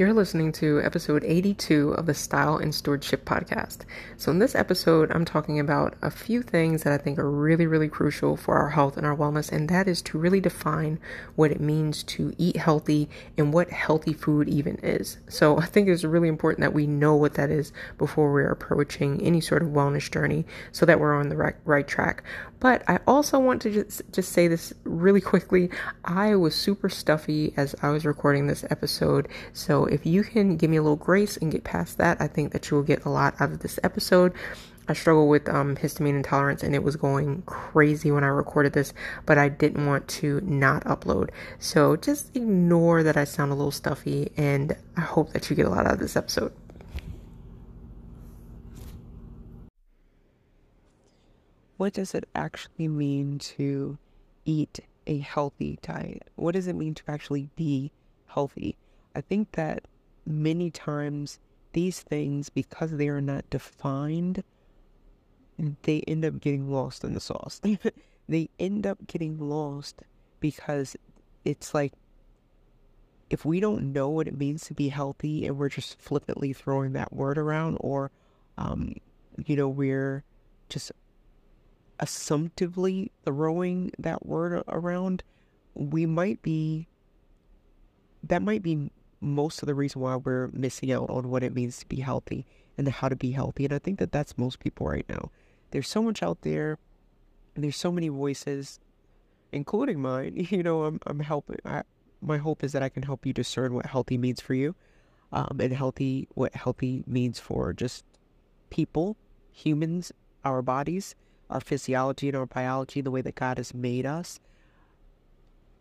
You're listening to episode 82 of the Style and Stewardship podcast. So, in this episode, I'm talking about a few things that I think are really, really crucial for our health and our wellness, and that is to really define what it means to eat healthy and what healthy food even is. So, I think it's really important that we know what that is before we're approaching any sort of wellness journey so that we're on the right, right track. But I also want to just, just say this really quickly. I was super stuffy as I was recording this episode, so if you can give me a little grace and get past that, I think that you will get a lot out of this episode. I struggle with um, histamine intolerance and it was going crazy when I recorded this, but I didn't want to not upload. So just ignore that I sound a little stuffy and I hope that you get a lot out of this episode. What does it actually mean to eat a healthy diet? What does it mean to actually be healthy? I think that many times these things, because they are not defined, they end up getting lost in the sauce. they end up getting lost because it's like if we don't know what it means to be healthy and we're just flippantly throwing that word around, or, um, you know, we're just assumptively throwing that word around, we might be, that might be most of the reason why we're missing out on what it means to be healthy and how to be healthy. And I think that that's most people right now. There's so much out there, and there's so many voices, including mine. You know, I'm I'm helping. I, my hope is that I can help you discern what healthy means for you, um, and healthy what healthy means for just people, humans, our bodies, our physiology, and our biology, the way that God has made us.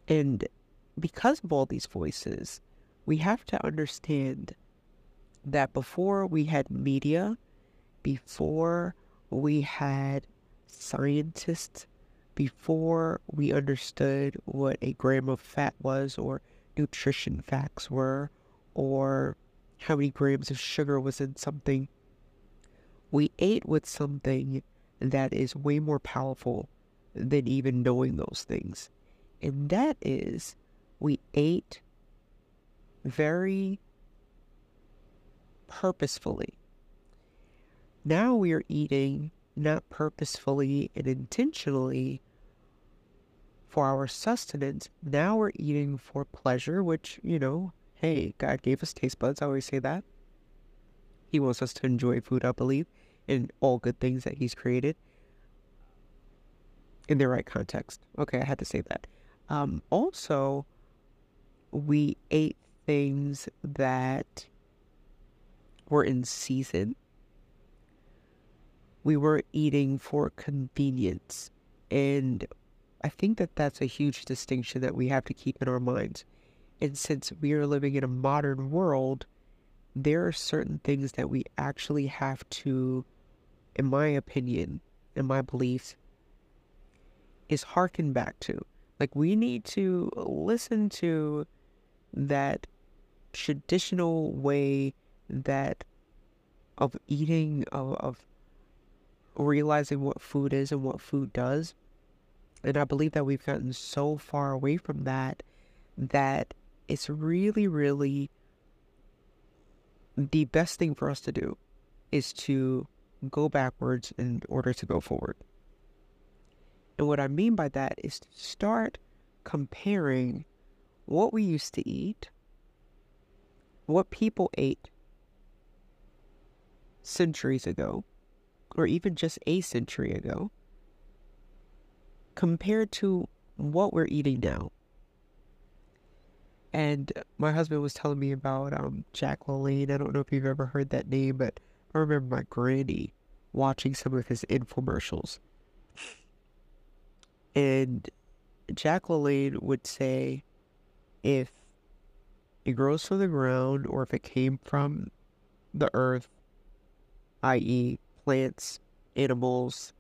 And because of all these voices, we have to understand that before we had media, before we had scientists, before we understood what a gram of fat was, or nutrition facts were, or how many grams of sugar was in something, we ate with something that is way more powerful than even knowing those things. And that is, we ate very purposefully. Now we are eating not purposefully and intentionally for our sustenance. Now we're eating for pleasure, which, you know, hey, God gave us taste buds. I always say that. He wants us to enjoy food, I believe, and all good things that He's created in the right context. Okay, I had to say that. Um, also, we ate things that were in season. We were eating for convenience. And I think that that's a huge distinction that we have to keep in our minds. And since we are living in a modern world, there are certain things that we actually have to, in my opinion, in my beliefs, is harken back to. Like, we need to listen to that traditional way that of eating of, of realizing what food is and what food does. And i believe that we've gotten so far away from that that it's really really the best thing for us to do is to go backwards in order to go forward. And what i mean by that is to start comparing what we used to eat what people ate centuries ago, or even just a century ago, compared to what we're eating now. And my husband was telling me about um, Jack LaLanne. I don't know if you've ever heard that name, but I remember my granny watching some of his infomercials. And Jack LaLanne would say, if it grows from the ground or if it came from the earth, i.e., plants, animals,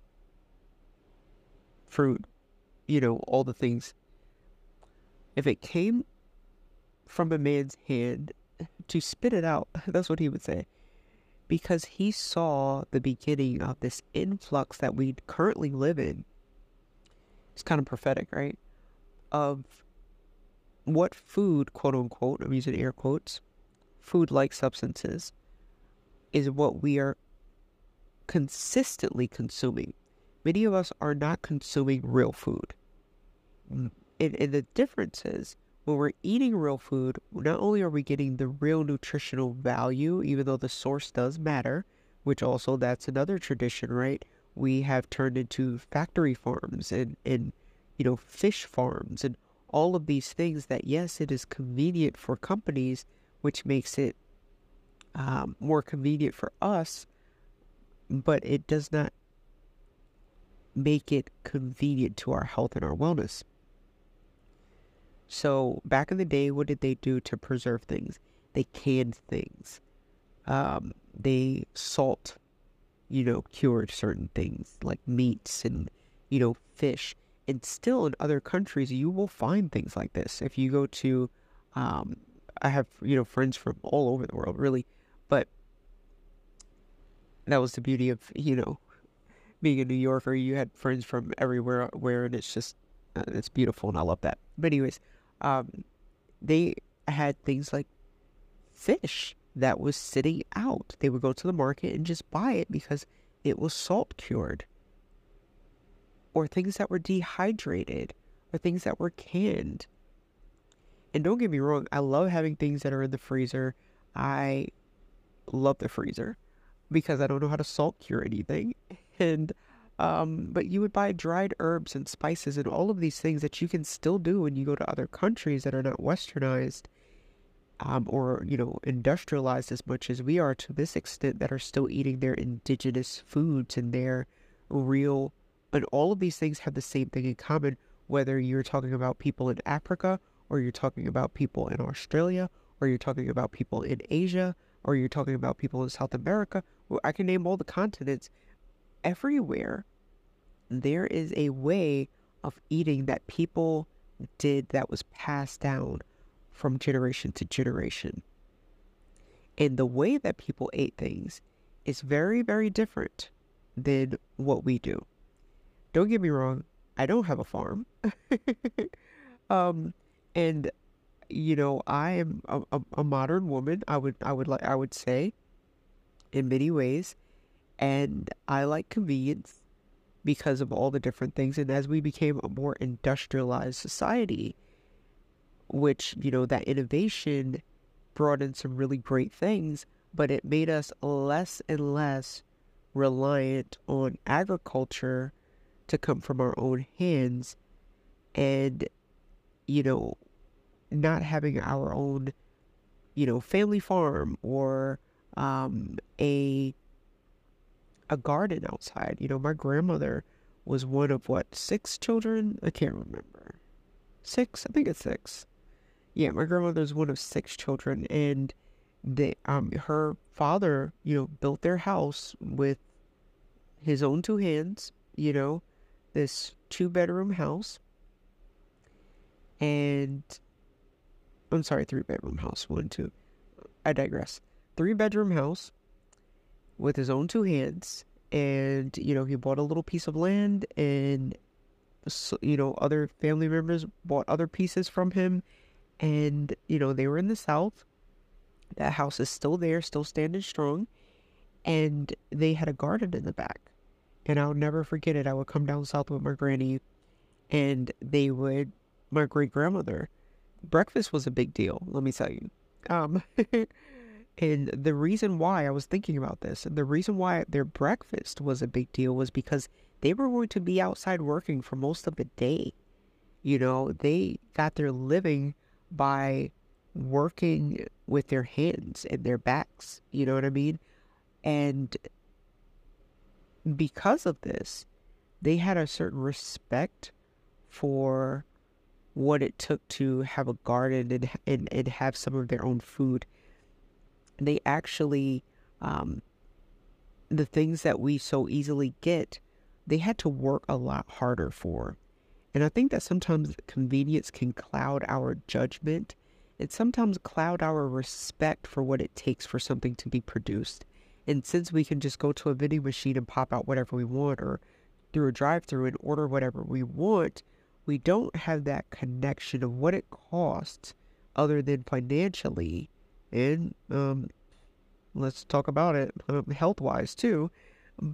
fruit, you know, all the things. If it came from a man's hand to spit it out, that's what he would say. Because he saw the beginning of this influx that we currently live in. It's kind of prophetic, right? Of what food, quote unquote, I'm using air quotes, food like substances is what we are consistently consuming. Many of us are not consuming real food. And, and the difference is when we're eating real food, not only are we getting the real nutritional value, even though the source does matter, which also that's another tradition, right? We have turned into factory farms and, and you know, fish farms and all of these things that, yes, it is convenient for companies, which makes it um, more convenient for us, but it does not make it convenient to our health and our wellness. So back in the day, what did they do to preserve things? They canned things. Um, they salt, you know, cured certain things like meats and, you know, fish. And still in other countries, you will find things like this. If you go to, um, I have, you know, friends from all over the world, really. But that was the beauty of, you know, being a New Yorker. You had friends from everywhere, where, and it's just, uh, it's beautiful, and I love that. But anyways, um, they had things like fish that was sitting out. They would go to the market and just buy it because it was salt cured. Or things that were dehydrated, or things that were canned. And don't get me wrong, I love having things that are in the freezer. I love the freezer because I don't know how to salt cure anything. And um, but you would buy dried herbs and spices and all of these things that you can still do when you go to other countries that are not westernized um, or, you know, industrialized as much as we are to this extent that are still eating their indigenous foods and their real. And all of these things have the same thing in common, whether you're talking about people in Africa or you're talking about people in Australia or you're talking about people in Asia or you're talking about people in South America. Well, I can name all the continents everywhere there is a way of eating that people did that was passed down from generation to generation. And the way that people ate things is very, very different than what we do. Don't get me wrong, I don't have a farm. um, and you know, I am a, a, a modern woman. I would, I would like, I would say, in many ways, and I like convenience because of all the different things. And as we became a more industrialized society, which, you know, that innovation brought in some really great things, but it made us less and less reliant on agriculture to come from our own hands and, you know, not having our own, you know, family farm or um, a a garden outside. You know, my grandmother was one of what, six children? I can't remember. Six? I think it's six. Yeah, my grandmother grandmother's one of six children and they um her father, you know, built their house with his own two hands, you know, this two bedroom house. And I'm sorry, three bedroom house, one, two. I digress. Three bedroom house with his own two hands and you know he bought a little piece of land and you know other family members bought other pieces from him and you know they were in the south that house is still there still standing strong and they had a garden in the back and i'll never forget it i would come down south with my granny and they would my great grandmother breakfast was a big deal let me tell you um And the reason why I was thinking about this, the reason why their breakfast was a big deal was because they were going to be outside working for most of the day. You know, they got their living by working with their hands and their backs. You know what I mean? And because of this, they had a certain respect for what it took to have a garden and, and, and have some of their own food they actually, um, the things that we so easily get, they had to work a lot harder for. And I think that sometimes convenience can cloud our judgment and sometimes cloud our respect for what it takes for something to be produced. And since we can just go to a vending machine and pop out whatever we want or through a drive through and order whatever we want, we don't have that connection of what it costs other than financially and um, let's talk about it um, health wise too.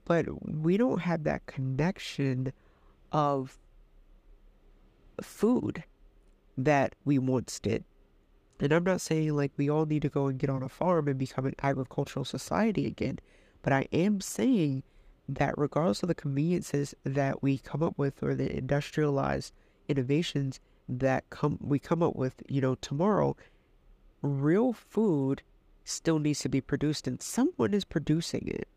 But we don't have that connection of food that we once did. And I'm not saying like we all need to go and get on a farm and become an agricultural society again, but I am saying that regardless of the conveniences that we come up with or the industrialized innovations that come we come up with, you know, tomorrow, real food still needs to be produced and someone is producing it.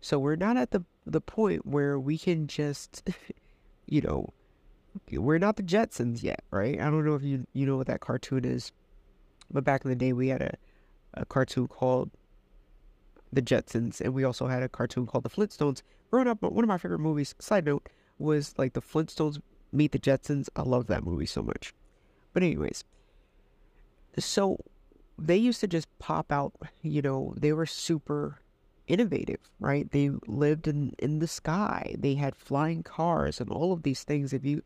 So we're not at the the point where we can just you know we're not the Jetsons yet, right? I don't know if you you know what that cartoon is. But back in the day we had a, a cartoon called The Jetsons and we also had a cartoon called The Flintstones. Growing up, but one of my favorite movies, side note, was like The Flintstones Meet the Jetsons. I love that movie so much. But anyways, so they used to just pop out, you know, they were super innovative, right? They lived in, in the sky. They had flying cars and all of these things. If you,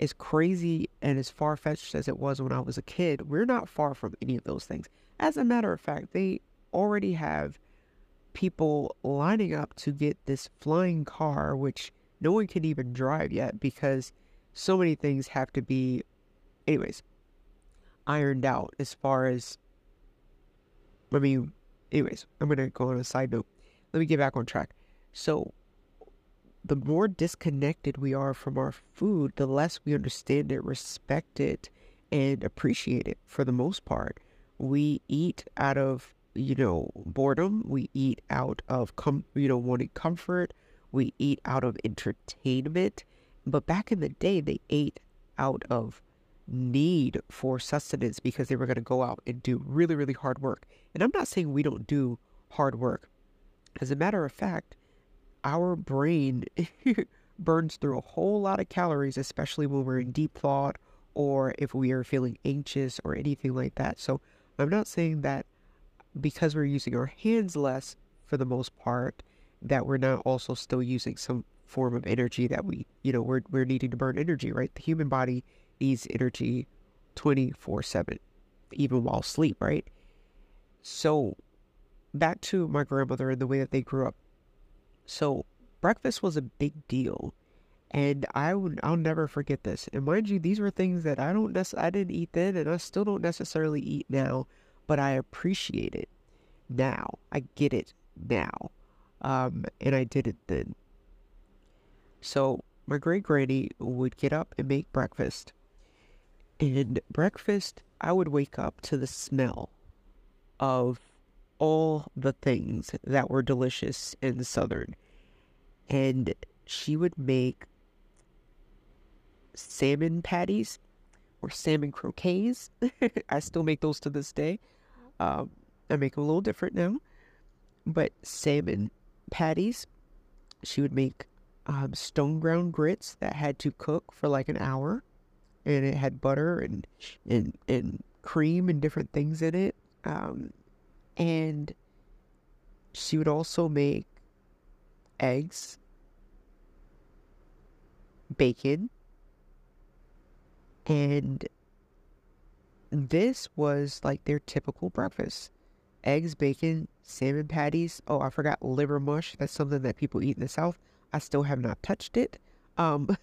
as crazy and as far fetched as it was when I was a kid, we're not far from any of those things. As a matter of fact, they already have people lining up to get this flying car, which no one can even drive yet because so many things have to be, anyways, ironed out as far as I mean, anyways, I'm going to go on a side note. Let me get back on track. So, the more disconnected we are from our food, the less we understand it, respect it, and appreciate it for the most part. We eat out of, you know, boredom. We eat out of, com- you know, wanting comfort. We eat out of entertainment. But back in the day, they ate out of need for sustenance because they were going to go out and do really, really hard work. And I'm not saying we don't do hard work. As a matter of fact, our brain burns through a whole lot of calories, especially when we're in deep thought or if we are feeling anxious or anything like that. So I'm not saying that because we're using our hands less for the most part, that we're not also still using some form of energy that we, you know, we're, we're needing to burn energy, right? The human body needs energy 24 7, even while asleep, right? So, back to my grandmother and the way that they grew up. So, breakfast was a big deal. And I would, I'll never forget this. And mind you, these were things that I don't nec- I didn't eat then, and I still don't necessarily eat now, but I appreciate it now. I get it now, um, and I did it then. So my great granny would get up and make breakfast, and breakfast, I would wake up to the smell of all the things that were delicious in Southern. And she would make salmon patties or salmon croquets. I still make those to this day. Um, I make them a little different now. But salmon patties, she would make um, stone ground grits that had to cook for like an hour and it had butter and and and cream and different things in it. Um, and she would also make eggs, bacon, and this was like their typical breakfast eggs, bacon, salmon patties. Oh, I forgot liver mush. That's something that people eat in the South. I still have not touched it. Um,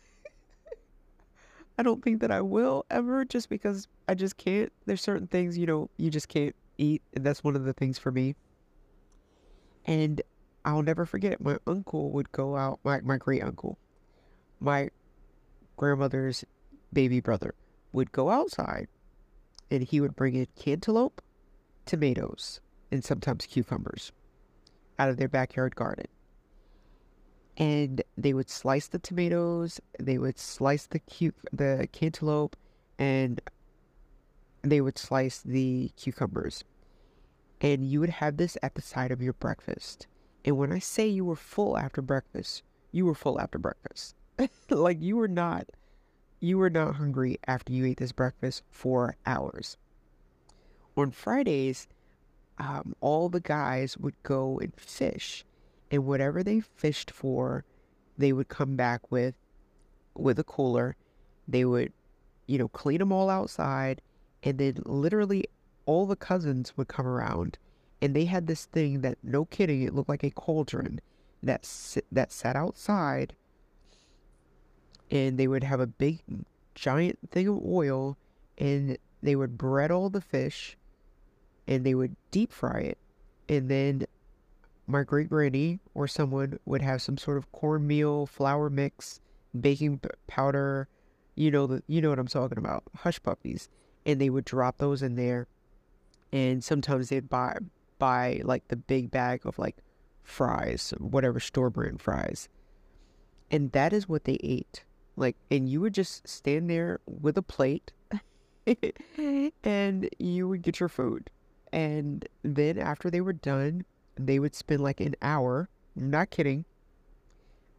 I don't think that I will ever just because I just can't. There's certain things, you know, you just can't eat. And that's one of the things for me. And I'll never forget it. my uncle would go out, my, my great uncle, my grandmother's baby brother would go outside and he would bring in cantaloupe, tomatoes, and sometimes cucumbers out of their backyard garden and they would slice the tomatoes, they would slice the cu- the cantaloupe, and they would slice the cucumbers. And you would have this at the side of your breakfast. And when I say you were full after breakfast, you were full after breakfast. like you were not you were not hungry after you ate this breakfast for hours. On Fridays, um, all the guys would go and fish and whatever they fished for, they would come back with with a cooler. They would, you know, clean them all outside, and then literally all the cousins would come around and they had this thing that no kidding it looked like a cauldron that sit, that sat outside and they would have a big giant thing of oil and they would bread all the fish and they would deep fry it and then my great granny or someone would have some sort of cornmeal flour mix baking powder you know the you know what i'm talking about hush puppies and they would drop those in there and sometimes they'd buy buy like the big bag of like fries whatever store brand fries. And that is what they ate. Like and you would just stand there with a plate and you would get your food. And then after they were done they would spend like an hour I'm not kidding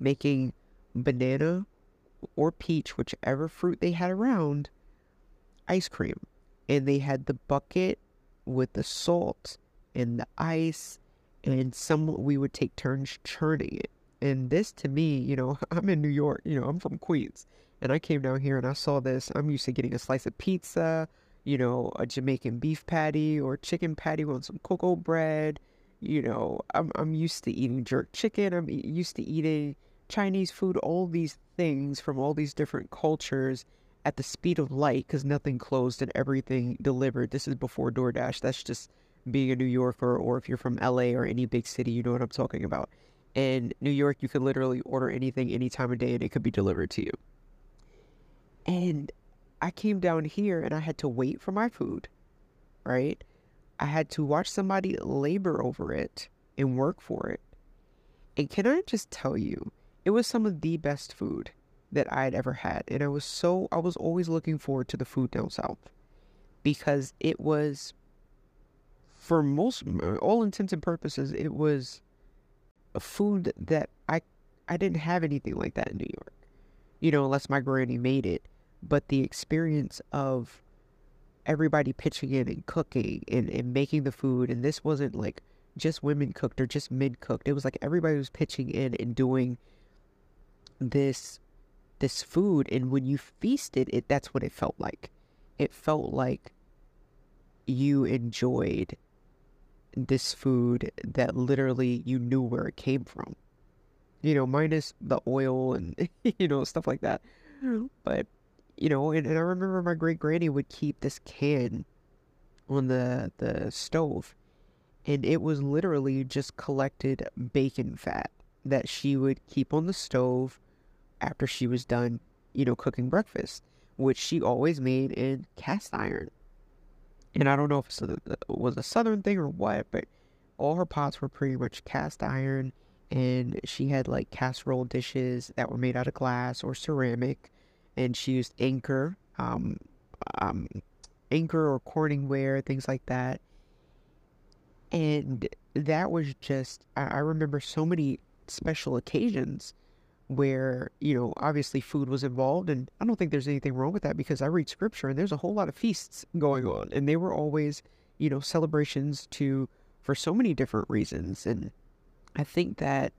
making banana or peach whichever fruit they had around ice cream. And they had the bucket with the salt and the ice and some we would take turns churning it and this to me you know i'm in new york you know i'm from queens and i came down here and i saw this i'm used to getting a slice of pizza you know a jamaican beef patty or chicken patty with some cocoa bread you know i'm, I'm used to eating jerk chicken i'm used to eating chinese food all these things from all these different cultures at the speed of light because nothing closed and everything delivered. This is before DoorDash. That's just being a New Yorker, or if you're from LA or any big city, you know what I'm talking about. In New York, you could literally order anything any time of day and it could be delivered to you. And I came down here and I had to wait for my food, right? I had to watch somebody labor over it and work for it. And can I just tell you, it was some of the best food that I'd ever had. And I was so, I was always looking forward to the food down south because it was, for most, uh, all intents and purposes, it was a food that I, I didn't have anything like that in New York, you know, unless my granny made it. But the experience of everybody pitching in and cooking and, and making the food, and this wasn't like just women cooked or just men cooked. It was like everybody was pitching in and doing this this food and when you feasted it that's what it felt like it felt like you enjoyed this food that literally you knew where it came from you know minus the oil and you know stuff like that but you know and, and i remember my great granny would keep this can on the the stove and it was literally just collected bacon fat that she would keep on the stove after she was done, you know, cooking breakfast, which she always made in cast iron. And I don't know if it was a southern thing or what, but all her pots were pretty much cast iron. And she had like casserole dishes that were made out of glass or ceramic. And she used Anchor, um, um, Anchor or Corningware, things like that. And that was just, I, I remember so many special occasions where, you know, obviously food was involved. And I don't think there's anything wrong with that because I read scripture and there's a whole lot of feasts going on. And they were always, you know, celebrations to, for so many different reasons. And I think that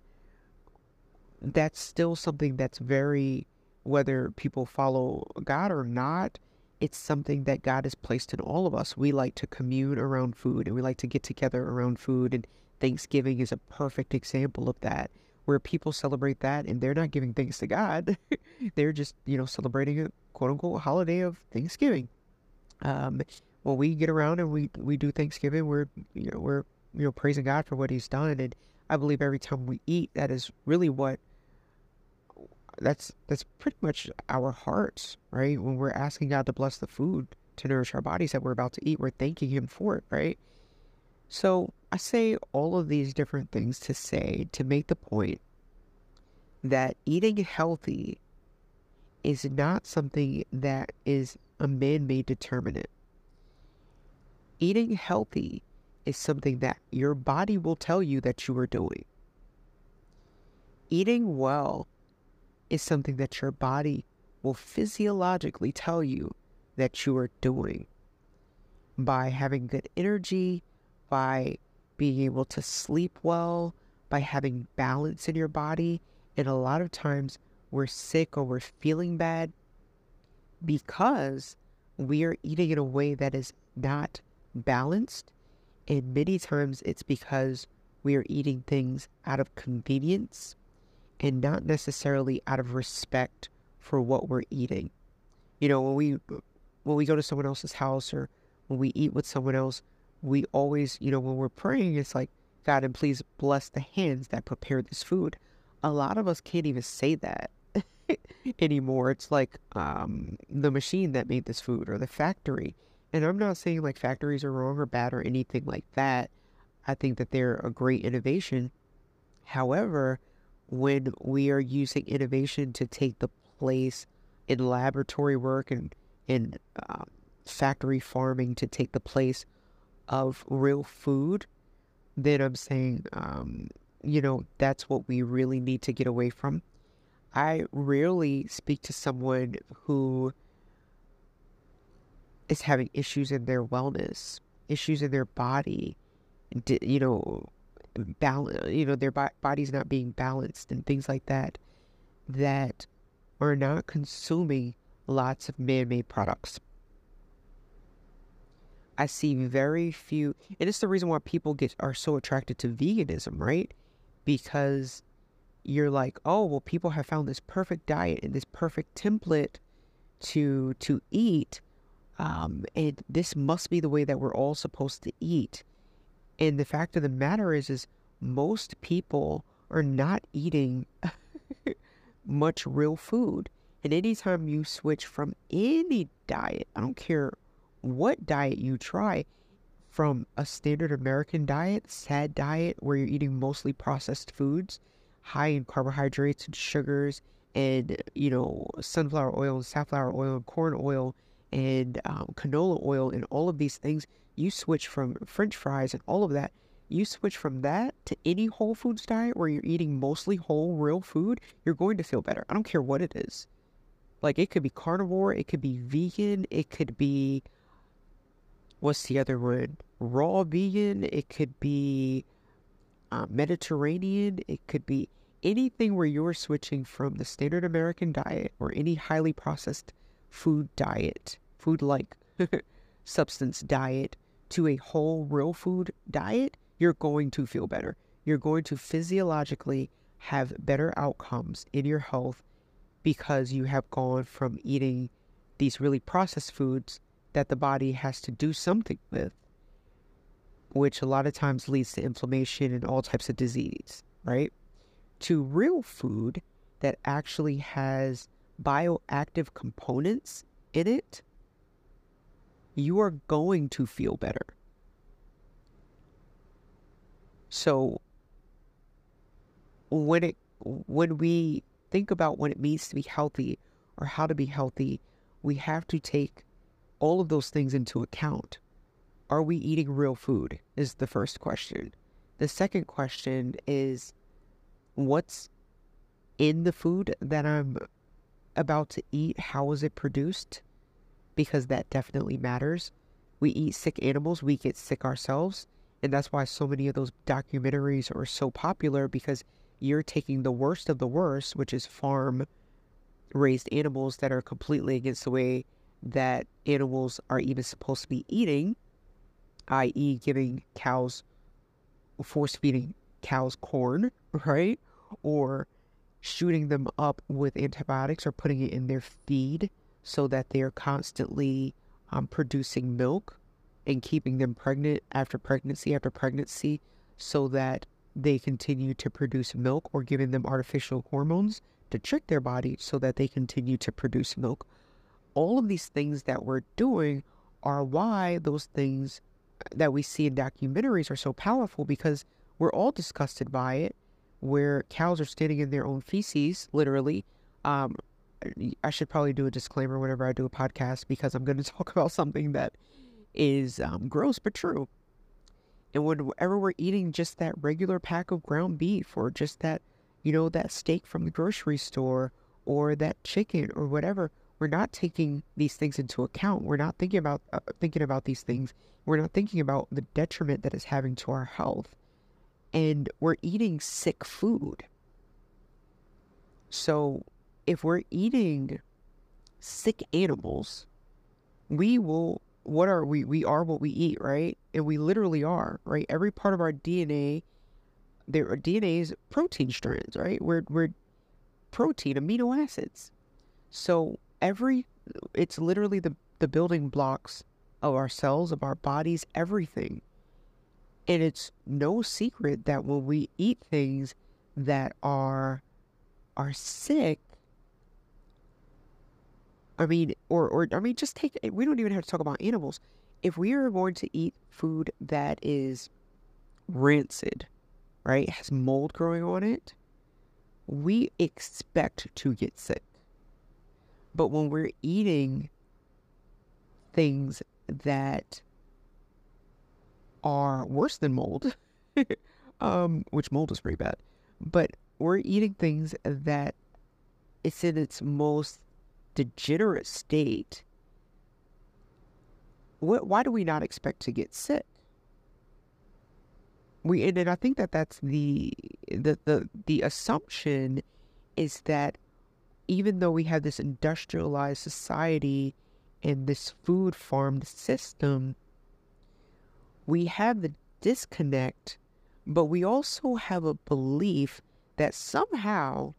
that's still something that's very, whether people follow God or not, it's something that God has placed in all of us. We like to commune around food and we like to get together around food. And Thanksgiving is a perfect example of that where people celebrate that and they're not giving thanks to God. they're just, you know, celebrating a quote unquote holiday of Thanksgiving. Um, when we get around and we, we do Thanksgiving, we're, you know, we're, you know, praising God for what he's done. And I believe every time we eat, that is really what that's, that's pretty much our hearts, right? When we're asking God to bless the food to nourish our bodies that we're about to eat, we're thanking him for it, right? So I say all of these different things to say, to make the point that eating healthy is not something that is a man made determinant. Eating healthy is something that your body will tell you that you are doing. Eating well is something that your body will physiologically tell you that you are doing by having good energy, by being able to sleep well, by having balance in your body. And a lot of times we're sick or we're feeling bad because we are eating in a way that is not balanced. And many times it's because we are eating things out of convenience and not necessarily out of respect for what we're eating. You know, when we when we go to someone else's house or when we eat with someone else, we always, you know, when we're praying, it's like, God, and please bless the hands that prepare this food. A lot of us can't even say that anymore. It's like um, the machine that made this food or the factory. And I'm not saying like factories are wrong or bad or anything like that. I think that they're a great innovation. However, when we are using innovation to take the place in laboratory work and in um, factory farming to take the place of real food, then I'm saying, um, you know, that's what we really need to get away from. I rarely speak to someone who is having issues in their wellness, issues in their body, you know, balance, you know, their body's not being balanced and things like that, that are not consuming lots of man-made products. I see very few, and it's the reason why people get are so attracted to veganism, right? Because you're like, oh, well, people have found this perfect diet and this perfect template to to eat, um, and this must be the way that we're all supposed to eat. And the fact of the matter is, is most people are not eating much real food. And anytime you switch from any diet, I don't care what diet you try, from a standard American diet, sad diet, where you're eating mostly processed foods, high in carbohydrates and sugars, and you know sunflower oil and safflower oil and corn oil and um, canola oil and all of these things. You switch from French fries and all of that. You switch from that to any whole foods diet where you're eating mostly whole, real food. You're going to feel better. I don't care what it is. Like it could be carnivore, it could be vegan, it could be what's the other word? Raw vegan. It could be uh, Mediterranean. It could be anything where you're switching from the standard American diet or any highly processed food diet, food like substance diet, to a whole real food diet, you're going to feel better. You're going to physiologically have better outcomes in your health because you have gone from eating these really processed foods that the body has to do something with, which a lot of times leads to inflammation and all types of disease, right? To real food that actually has bioactive components in it, you are going to feel better. So when it when we think about what it means to be healthy or how to be healthy, we have to take all of those things into account. Are we eating real food? Is the first question. The second question is what's in the food that I'm about to eat? How is it produced? Because that definitely matters. We eat sick animals, we get sick ourselves. And that's why so many of those documentaries are so popular because you're taking the worst of the worst, which is farm raised animals that are completely against the way that animals are even supposed to be eating, i.e., giving cows, force feeding cows corn, right? Or shooting them up with antibiotics or putting it in their feed so that they're constantly um, producing milk and keeping them pregnant after pregnancy after pregnancy so that they continue to produce milk or giving them artificial hormones to trick their body so that they continue to produce milk all of these things that we're doing are why those things that we see in documentaries are so powerful because we're all disgusted by it. Where cows are standing in their own feces literally. Um, i should probably do a disclaimer whenever i do a podcast because i'm going to talk about something that is um, gross but true. And whenever we're eating just that regular pack of ground beef or just that you know that steak from the grocery store or that chicken or whatever we're not taking these things into account. We're not thinking about uh, thinking about these things. We're not thinking about the detriment that it's having to our health. And we're eating sick food. So, if we're eating sick animals, we will what are we? We are what we eat, right? And we literally are, right? Every part of our DNA, there are DNA's protein strands, right? We're we're protein, amino acids. So every it's literally the the building blocks of our cells, of our bodies, everything. And it's no secret that when we eat things that are are sick, I mean, or or I mean, just take. We don't even have to talk about animals. If we are going to eat food that is rancid, right, has mold growing on it, we expect to get sick. But when we're eating things that are worse than mold, um, which mold is pretty bad, but we're eating things that it's in its most degenerate state. What, why do we not expect to get sick? We and, I think that that's the the the the assumption is that even though we have this industrialized society and this food farmed system, we have the disconnect, but we also have a belief that somehow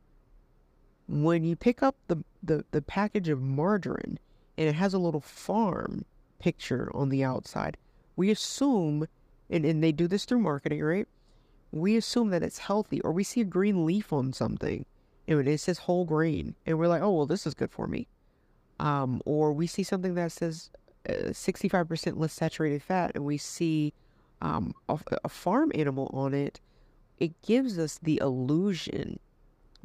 when you pick up the, the, the package of margarine and it has a little farm picture on the outside, we assume, and, and they do this through marketing, right? We assume that it's healthy, or we see a green leaf on something and it says whole grain, and we're like, oh, well, this is good for me. Um, or we see something that says uh, 65% less saturated fat, and we see um, a, a farm animal on it, it gives us the illusion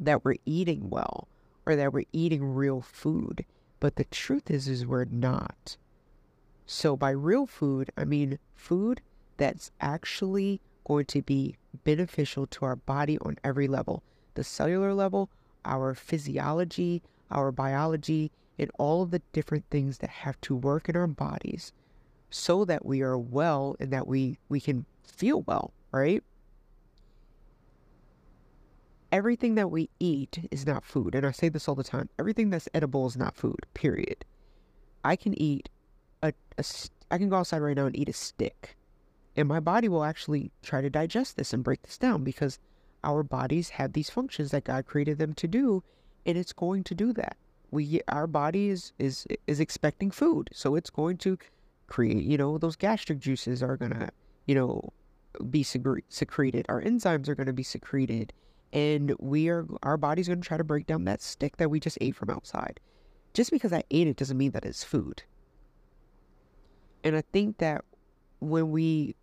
that we're eating well or that we're eating real food. But the truth is, is we're not. So by real food, I mean food that's actually going to be beneficial to our body on every level. The cellular level, our physiology, our biology, and all of the different things that have to work in our bodies so that we are well and that we, we can feel well, right? everything that we eat is not food. And I say this all the time everything that's edible is not food, period. I can eat a, a I can go outside right now and eat a stick. And my body will actually try to digest this and break this down because our bodies have these functions that God created them to do, and it's going to do that. We our body is is is expecting food, so it's going to create. You know, those gastric juices are gonna you know be secreted. Our enzymes are going to be secreted and we are our body's going to try to break down that stick that we just ate from outside. Just because I ate it doesn't mean that it's food. And I think that when we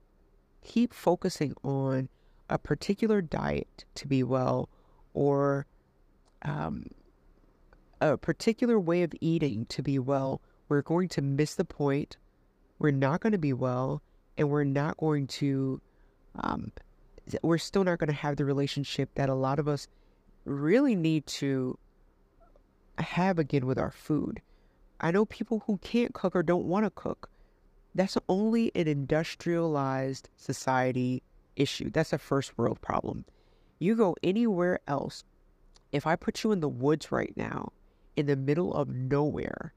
keep focusing on a particular diet to be well or um, a particular way of eating to be well, we're going to miss the point. We're not going to be well, and we're not going to um, we're still not going to have the relationship that a lot of us really need to have again with our food. I know people who can't cook or don't want to cook. That's only an industrialized society issue. That's a first world problem. You go anywhere else, if I put you in the woods right now, in the middle of nowhere,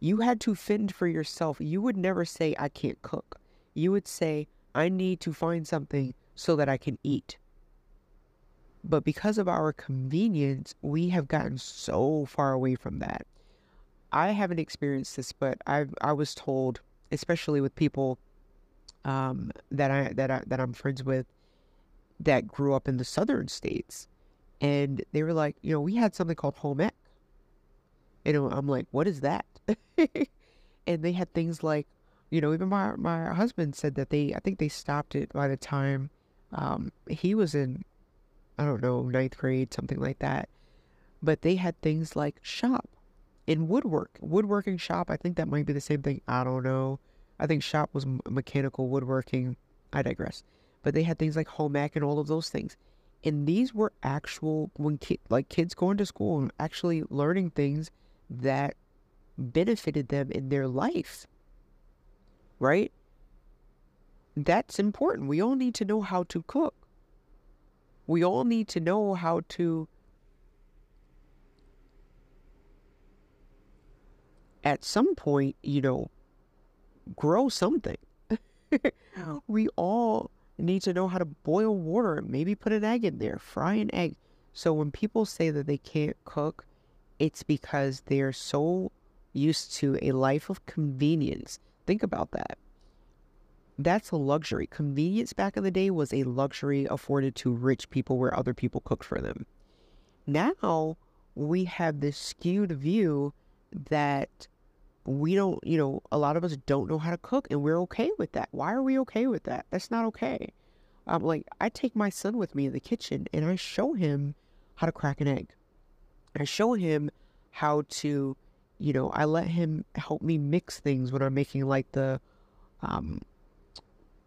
you had to fend for yourself. You would never say, I can't cook. You would say, I need to find something so that I can eat. But because of our convenience, we have gotten so far away from that. I haven't experienced this, but I I was told, especially with people um, that I that I that I'm friends with, that grew up in the southern states, and they were like, you know, we had something called home ec, and I'm like, what is that? and they had things like, you know, even my my husband said that they I think they stopped it by the time um, he was in, I don't know, ninth grade, something like that. But they had things like shop in woodwork, woodworking shop. I think that might be the same thing. I don't know. I think shop was mechanical woodworking. I digress. But they had things like home ec and all of those things. And these were actual when ki- like kids going to school and actually learning things that benefited them in their life. Right? That's important. We all need to know how to cook. We all need to know how to, at some point, you know, grow something. Oh. we all need to know how to boil water, maybe put an egg in there, fry an egg. So when people say that they can't cook, it's because they're so used to a life of convenience. Think about that. That's a luxury. Convenience back in the day was a luxury afforded to rich people where other people cooked for them. Now we have this skewed view that we don't, you know, a lot of us don't know how to cook and we're okay with that. Why are we okay with that? That's not okay. I'm like, I take my son with me in the kitchen and I show him how to crack an egg. I show him how to, you know, I let him help me mix things when I'm making like the um,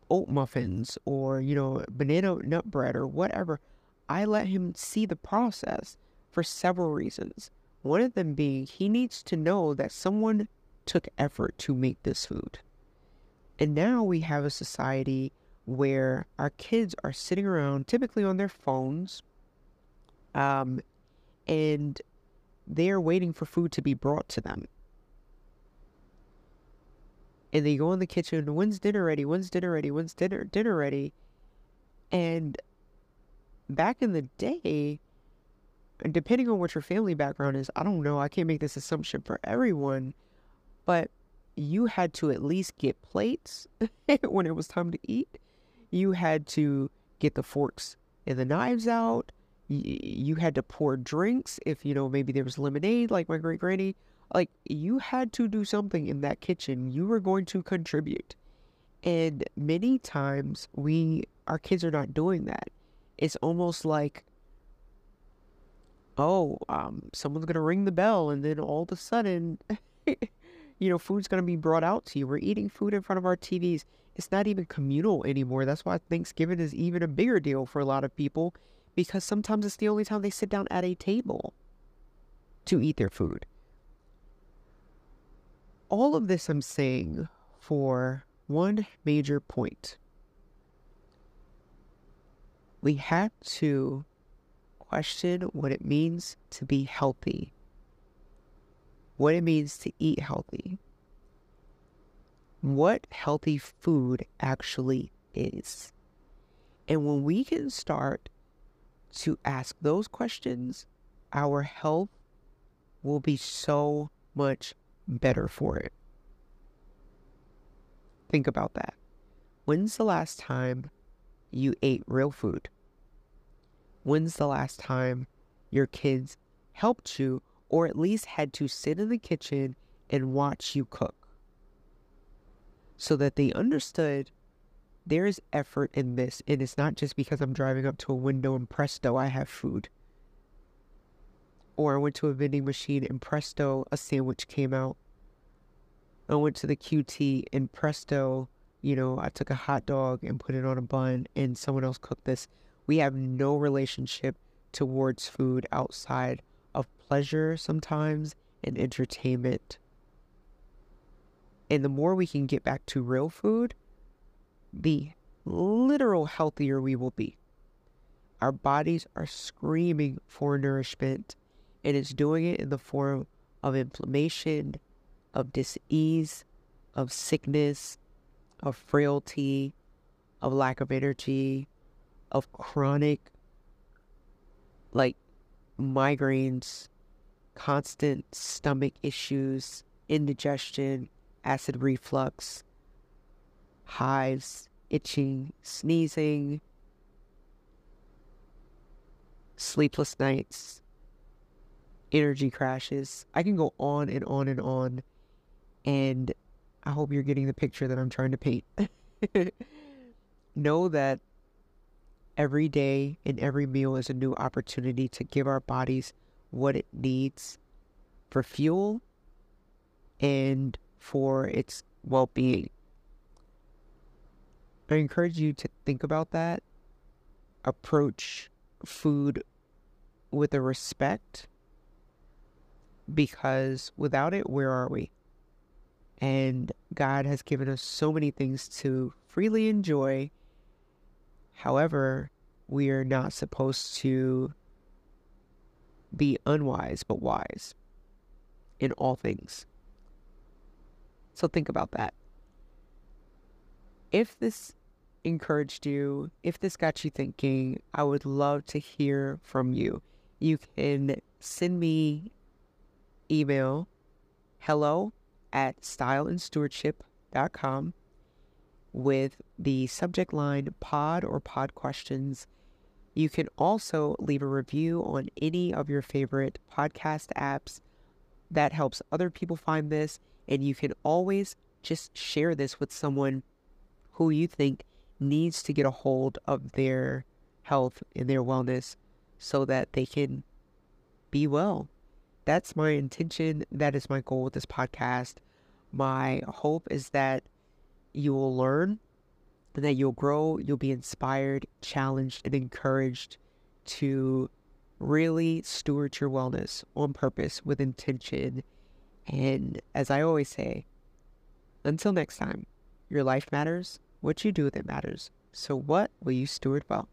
oat muffins or, you know, banana nut bread or whatever. I let him see the process for several reasons. One of them being he needs to know that someone took effort to make this food. And now we have a society where our kids are sitting around, typically on their phones, um, and they're waiting for food to be brought to them. And they go in the kitchen, when's dinner ready? When's dinner ready? When's dinner dinner ready? And back in the day, depending on what your family background is, I don't know, I can't make this assumption for everyone, but you had to at least get plates when it was time to eat. You had to get the forks and the knives out. You had to pour drinks if, you know, maybe there was lemonade like my great granny. Like, you had to do something in that kitchen. You were going to contribute. And many times we, our kids are not doing that. It's almost like oh, um, someone's gonna ring the bell, and then all of a sudden, you know, food's gonna be brought out to you. We're eating food in front of our TVs. It's not even communal anymore. That's why Thanksgiving is even a bigger deal for a lot of people, because sometimes it's the only time they sit down at a table to eat their food. All of this I'm saying for one major point. We have to question what it means to be healthy, what it means to eat healthy, what healthy food actually is. And when we can start to ask those questions, our health will be so much better for it. Think about that. When's the last time you ate real food? When's the last time your kids helped you or at least had to sit in the kitchen and watch you cook? So that they understood there is effort in this, and it's not just because I'm driving up to a window and presto, I have food. Or I went to a vending machine and presto, a sandwich came out. I went to the QT and presto, you know, I took a hot dog and put it on a bun and someone else cooked this. We have no relationship towards food outside pleasure sometimes and entertainment. And the more we can get back to real food, the literal healthier we will be. Our bodies are screaming for nourishment, and it's doing it in the form of inflammation, of disease, of sickness, of frailty, of lack of energy, of chronic like migraines, constant stomach issues, indigestion, acid reflux, hives, itching, sneezing, sleepless nights, energy crashes. I can go on and on and on. And I hope you're getting the picture that I'm trying to paint. know that every day and every meal is a new opportunity to give our bodies what it needs for fuel and for its well being. I encourage you to think about that, approach food with a respect, because without it, where are we? And God has given us so many things to freely enjoy However, we are not supposed to be unwise, but wise in all things. So think about that. if this encouraged you, if this got you thinking, I would love to hear from you. You can send me email hello at styleandstewardship.com with the subject line pod or pod questions. You can also leave a review on any of your favorite podcast apps. That helps other people find this. And you can always just share this with someone who you think needs to get a hold of their health and their wellness so that they can be well. That's my intention. That is my goal with this podcast. My hope is that you will learn and that you'll grow, you'll be inspired, challenged, and encouraged to really steward your wellness on purpose with intention. And as I always say, until next time, your life matters, what you do with it matters. So, what will you steward well?